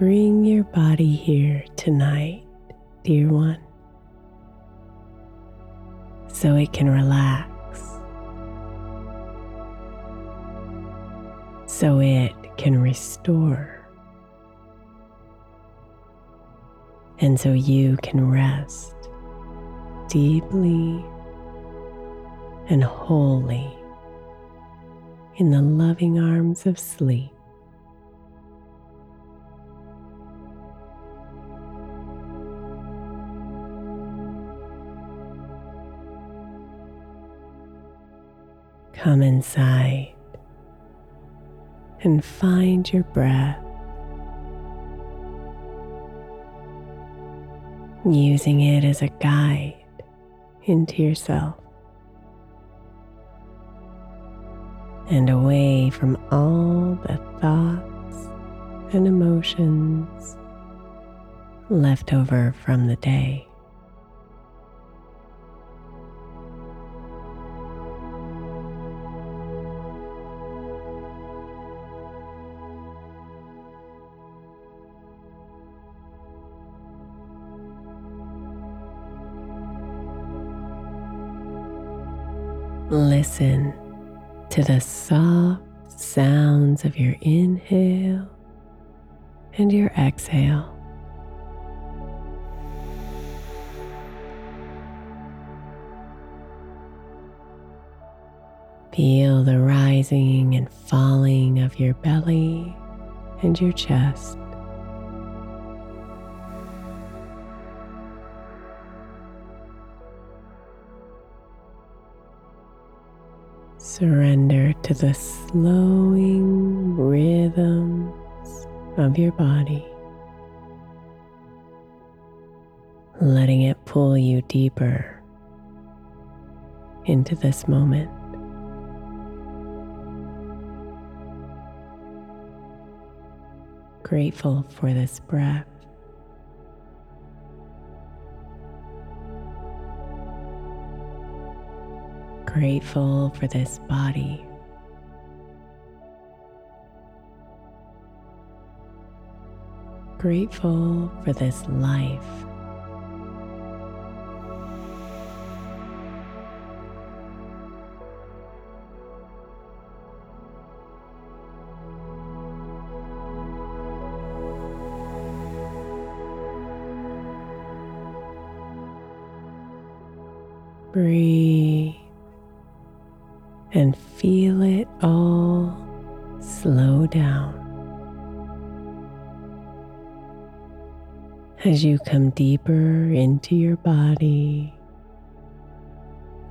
Bring your body here tonight, dear one, so it can relax, so it can restore, and so you can rest deeply and wholly in the loving arms of sleep. Come inside and find your breath. Using it as a guide into yourself and away from all the thoughts and emotions left over from the day. Listen to the soft sounds of your inhale and your exhale. Feel the rising and falling of your belly and your chest. Surrender to the slowing rhythms of your body, letting it pull you deeper into this moment. Grateful for this breath. Grateful for this body. Grateful for this life. Breathe As you come deeper into your body,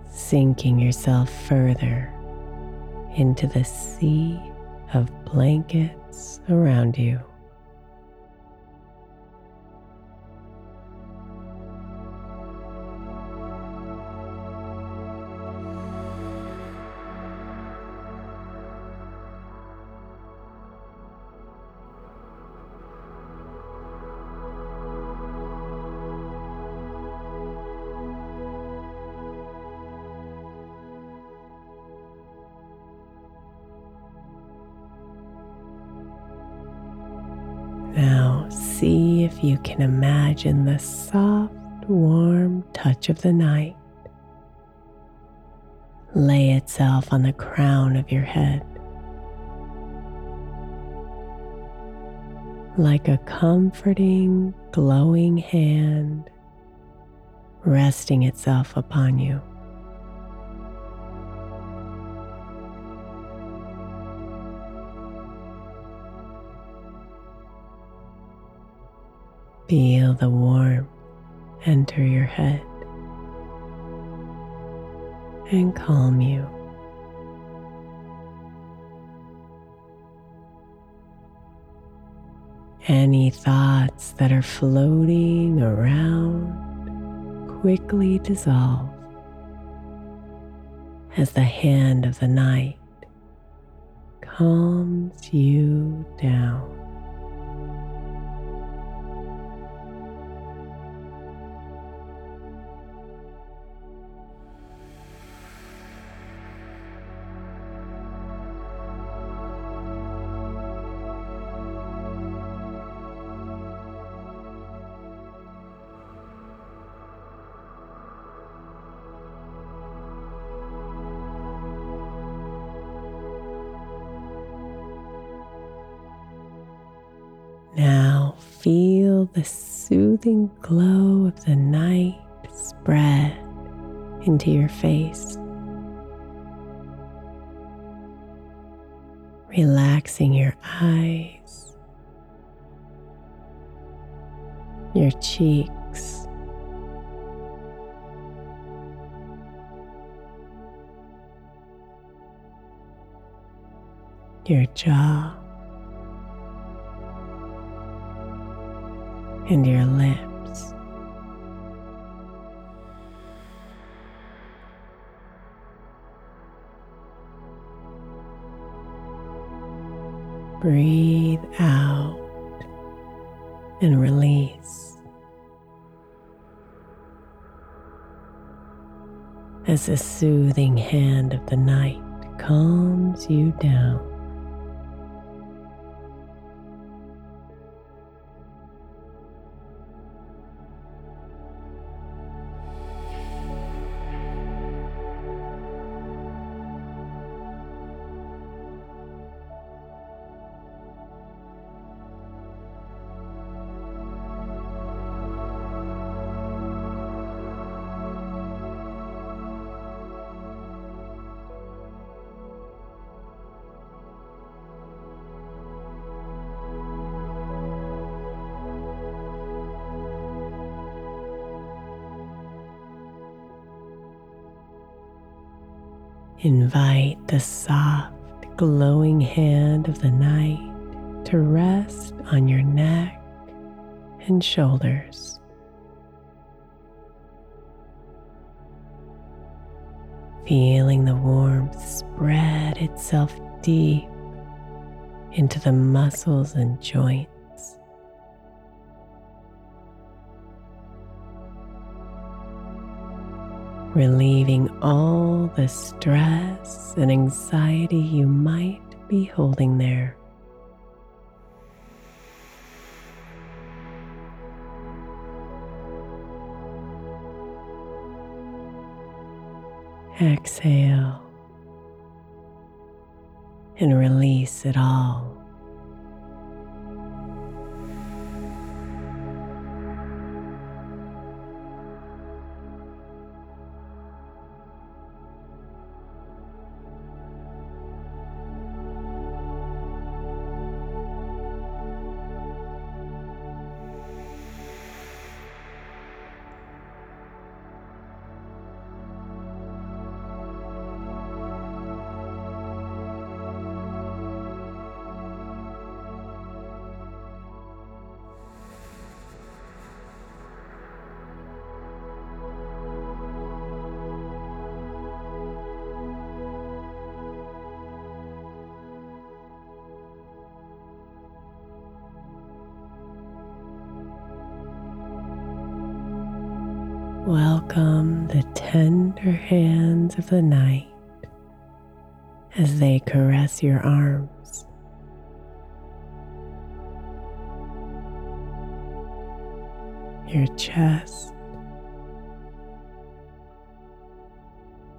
sinking yourself further into the sea of blankets around you. Imagine the soft, warm touch of the night lay itself on the crown of your head. Like a comforting, glowing hand resting itself upon you. Feel the warmth enter your head and calm you. Any thoughts that are floating around quickly dissolve as the hand of the night calms you down. The soothing glow of the night spread into your face, relaxing your eyes, your cheeks. Your jaw. Breathe out and release as the soothing hand of the night calms you down. Invite the soft, glowing hand of the night to rest on your neck and shoulders. Feeling the warmth spread itself deep into the muscles and joints. Relieving all the stress and anxiety you might be holding there. Exhale and release it all. Welcome the tender hands of the night as they caress your arms. Your chest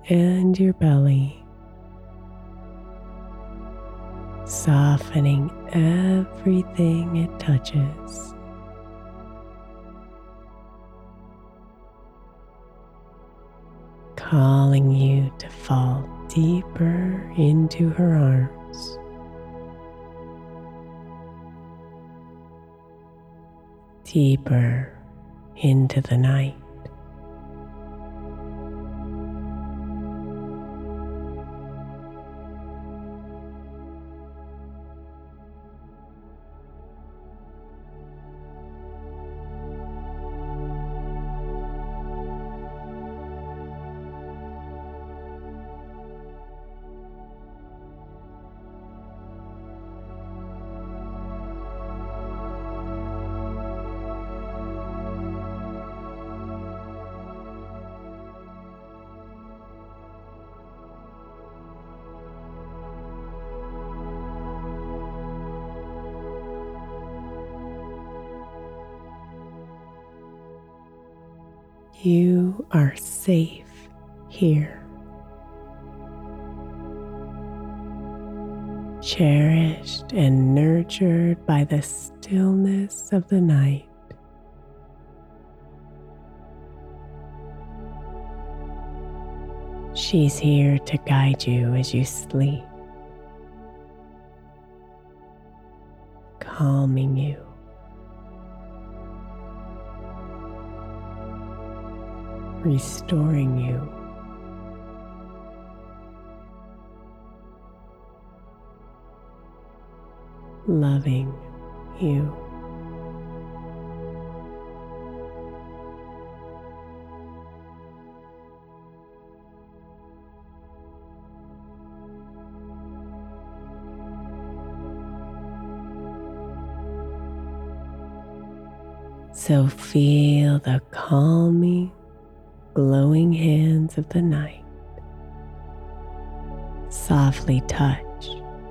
and your belly, softening everything it touches. Calling you to fall deeper into her arms. Deeper into the night. You are safe here. Cherished and nurtured by the stillness of the night. She's here to guide you as you sleep, calming you. Restoring you. Loving you. So feel the calming glowing hands of the night softly touch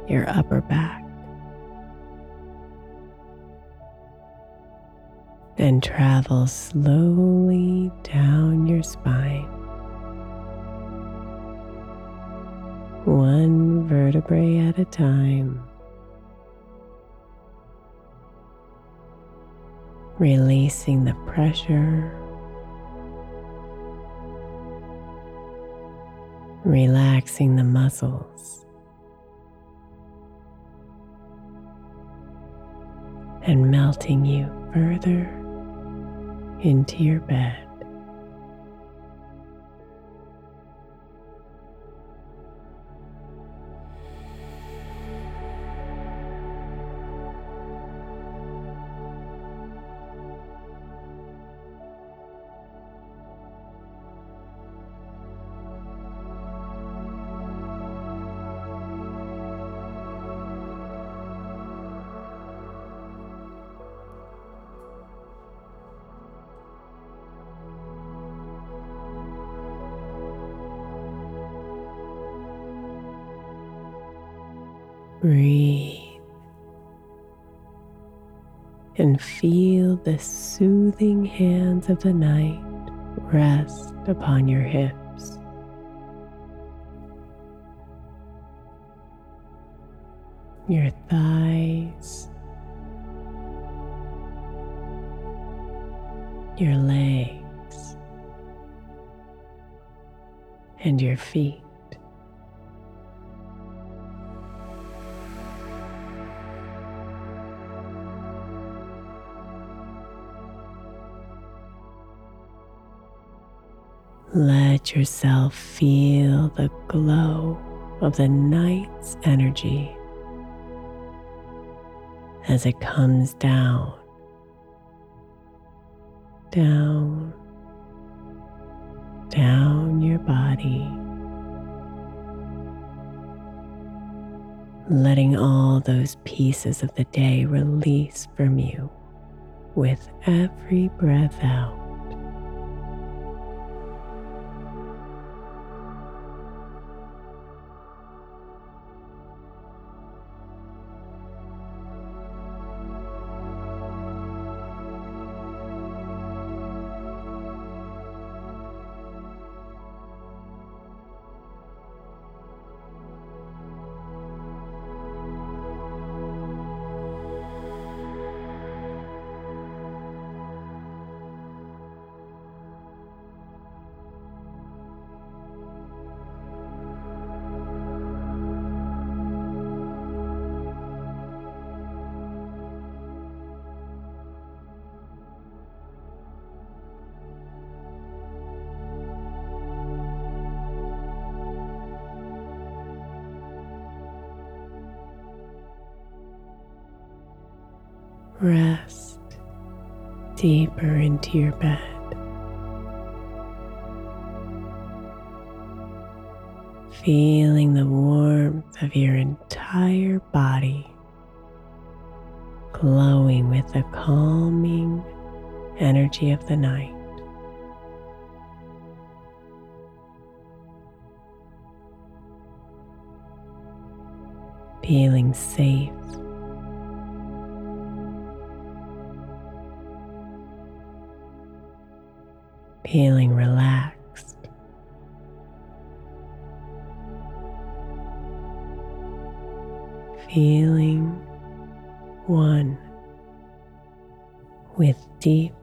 your upper back and travel slowly down your spine. One vertebrae at a time. Releasing the pressure relaxing the muscles and melting you further into your bed. Breathe and feel the soothing hands of the night rest upon your hips. Your thighs, your legs, and your feet. Let yourself feel the glow of the night's energy as it comes down, down, down your body, letting all those pieces of the day release from you with every breath out. Rest deeper into your bed. Feeling the warmth of your entire body glowing with the calming energy of the night. Feeling safe feeling relaxed. Feeling one with deep